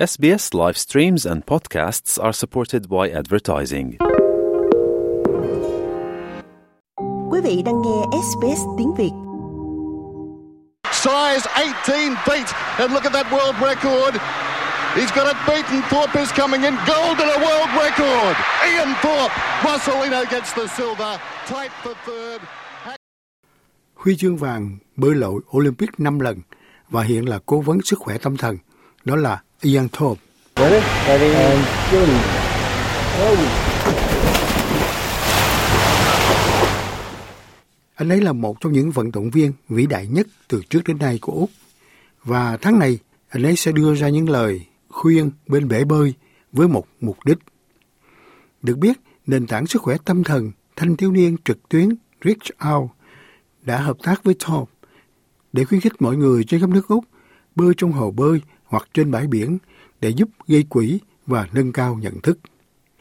SBS live streams and podcasts are supported by advertising. Quý vị đang nghe SBS tiếng Việt. Size 18 beat, and look at that world record. He's got it beaten. Thorpe is coming in. Gold and a world record. Ian Thorpe. Marcelino gets the silver. Tight for third. Huy chương vàng bơi lội Olympic 5 lần và hiện là cố vấn sức khỏe tâm thần. Đó là Ian Thorpe. Ready? Ready. And. Oh. Anh ấy là một trong những vận động viên vĩ đại nhất từ trước đến nay của Úc. Và tháng này, anh ấy sẽ đưa ra những lời khuyên bên bể bơi với một mục đích. Được biết, nền tảng sức khỏe tâm thần thanh thiếu niên trực tuyến Reach Out đã hợp tác với Top để khuyến khích mọi người trên khắp nước Úc bơi trong hồ bơi hoặc trên bãi biển để giúp gây quỹ và nâng cao nhận thức.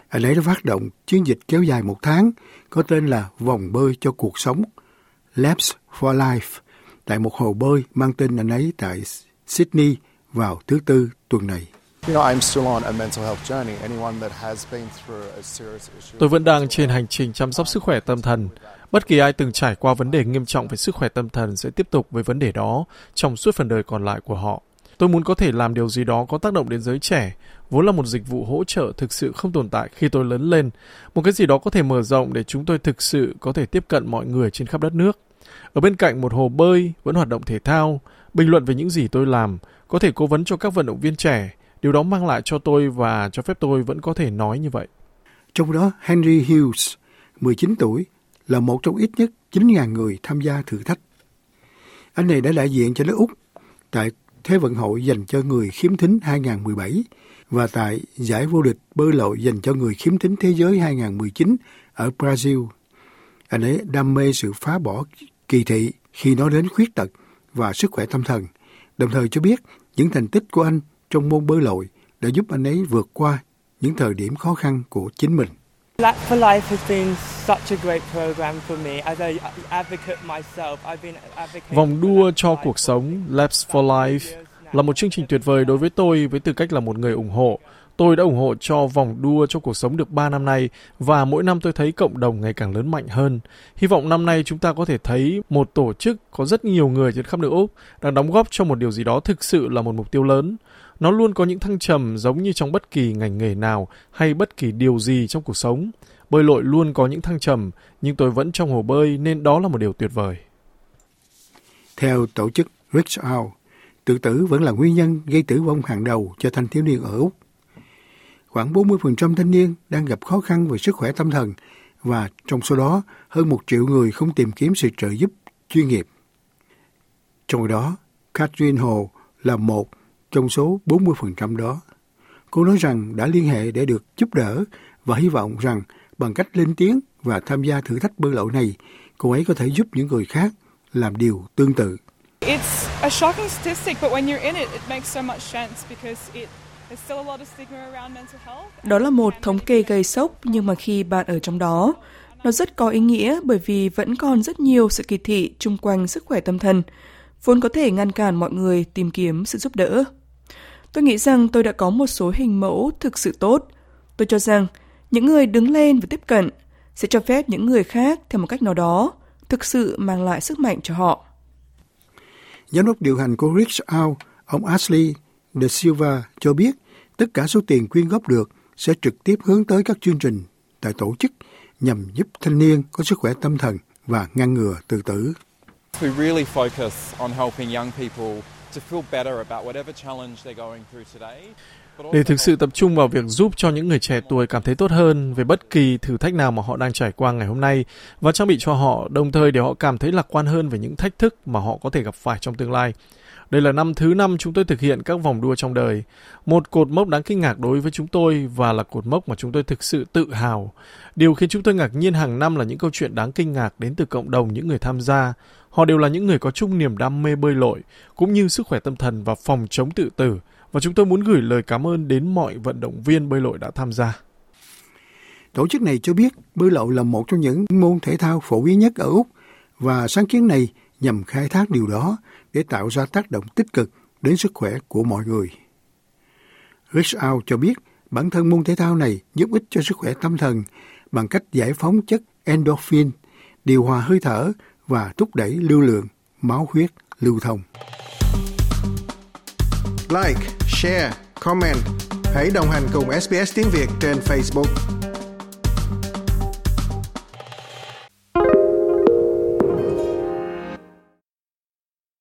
Anh ấy đã phát động chiến dịch kéo dài một tháng có tên là Vòng bơi cho cuộc sống, Laps for Life, tại một hồ bơi mang tên anh ấy tại Sydney vào thứ Tư tuần này. Tôi vẫn đang trên hành trình chăm sóc sức khỏe tâm thần. Bất kỳ ai từng trải qua vấn đề nghiêm trọng về sức khỏe tâm thần sẽ tiếp tục với vấn đề đó trong suốt phần đời còn lại của họ. Tôi muốn có thể làm điều gì đó có tác động đến giới trẻ, vốn là một dịch vụ hỗ trợ thực sự không tồn tại khi tôi lớn lên, một cái gì đó có thể mở rộng để chúng tôi thực sự có thể tiếp cận mọi người trên khắp đất nước. Ở bên cạnh một hồ bơi, vẫn hoạt động thể thao, bình luận về những gì tôi làm, có thể cố vấn cho các vận động viên trẻ, điều đó mang lại cho tôi và cho phép tôi vẫn có thể nói như vậy. Trong đó, Henry Hughes, 19 tuổi, là một trong ít nhất 9.000 người tham gia thử thách. Anh này đã đại diện cho nước Úc tại Thế vận hội dành cho người khiếm thính 2017 và tại giải vô địch bơi lội dành cho người khiếm thính thế giới 2019 ở Brazil. Anh ấy đam mê sự phá bỏ kỳ thị khi nói đến khuyết tật và sức khỏe tâm thần, đồng thời cho biết những thành tích của anh trong môn bơi lội đã giúp anh ấy vượt qua những thời điểm khó khăn của chính mình. Lap for Life has been such a great program for me. As a advocate myself, I've been advocating Vòng đua cho cuộc sống Laps for Life là một chương trình tuyệt vời đối với tôi với tư cách là một người ủng hộ. Tôi đã ủng hộ cho vòng đua cho cuộc sống được 3 năm nay và mỗi năm tôi thấy cộng đồng ngày càng lớn mạnh hơn. Hy vọng năm nay chúng ta có thể thấy một tổ chức có rất nhiều người trên khắp nước Úc đang đóng góp cho một điều gì đó thực sự là một mục tiêu lớn. Nó luôn có những thăng trầm giống như trong bất kỳ ngành nghề nào hay bất kỳ điều gì trong cuộc sống. Bơi lội luôn có những thăng trầm, nhưng tôi vẫn trong hồ bơi nên đó là một điều tuyệt vời. Theo tổ chức Reach Out, tự tử vẫn là nguyên nhân gây tử vong hàng đầu cho thanh thiếu niên ở Úc. Khoảng 40% thanh niên đang gặp khó khăn về sức khỏe tâm thần và trong số đó hơn một triệu người không tìm kiếm sự trợ giúp chuyên nghiệp. Trong đó, Catherine Hồ là một trong số 40% đó. Cô nói rằng đã liên hệ để được giúp đỡ và hy vọng rằng bằng cách lên tiếng và tham gia thử thách bơi lội này, cô ấy có thể giúp những người khác làm điều tương tự. It's a shocking statistic, but when you're in it, it makes so much sense because it there's still a lot of stigma around mental health. Đó là một thống kê gây sốc, nhưng mà khi bạn ở trong đó, nó rất có ý nghĩa bởi vì vẫn còn rất nhiều sự kỳ thị chung quanh sức khỏe tâm thần, vốn có thể ngăn cản mọi người tìm kiếm sự giúp đỡ. Tôi nghĩ rằng tôi đã có một số hình mẫu thực sự tốt. Tôi cho rằng những người đứng lên và tiếp cận sẽ cho phép những người khác theo một cách nào đó thực sự mang lại sức mạnh cho họ. Giám đốc điều hành của Rich Out, ông Ashley De Silva cho biết tất cả số tiền quyên góp được sẽ trực tiếp hướng tới các chương trình tại tổ chức nhằm giúp thanh niên có sức khỏe tâm thần và ngăn ngừa tự tử. We really focus on helping young people to feel better about whatever challenge they're going through today. Để thực sự tập trung vào việc giúp cho những người trẻ tuổi cảm thấy tốt hơn về bất kỳ thử thách nào mà họ đang trải qua ngày hôm nay và trang bị cho họ, đồng thời để họ cảm thấy lạc quan hơn về những thách thức mà họ có thể gặp phải trong tương lai. Đây là năm thứ năm chúng tôi thực hiện các vòng đua trong đời. Một cột mốc đáng kinh ngạc đối với chúng tôi và là cột mốc mà chúng tôi thực sự tự hào. Điều khiến chúng tôi ngạc nhiên hàng năm là những câu chuyện đáng kinh ngạc đến từ cộng đồng những người tham gia. Họ đều là những người có chung niềm đam mê bơi lội, cũng như sức khỏe tâm thần và phòng chống tự tử. Và chúng tôi muốn gửi lời cảm ơn đến mọi vận động viên bơi lội đã tham gia. Tổ chức này cho biết bơi lội là một trong những môn thể thao phổ biến nhất ở Úc và sáng kiến này nhằm khai thác điều đó để tạo ra tác động tích cực đến sức khỏe của mọi người. Rich Out cho biết bản thân môn thể thao này giúp ích cho sức khỏe tâm thần bằng cách giải phóng chất endorphin, điều hòa hơi thở và thúc đẩy lưu lượng máu huyết lưu thông. Like, share, comment. Hãy đồng hành cùng SBS tiếng Việt trên Facebook.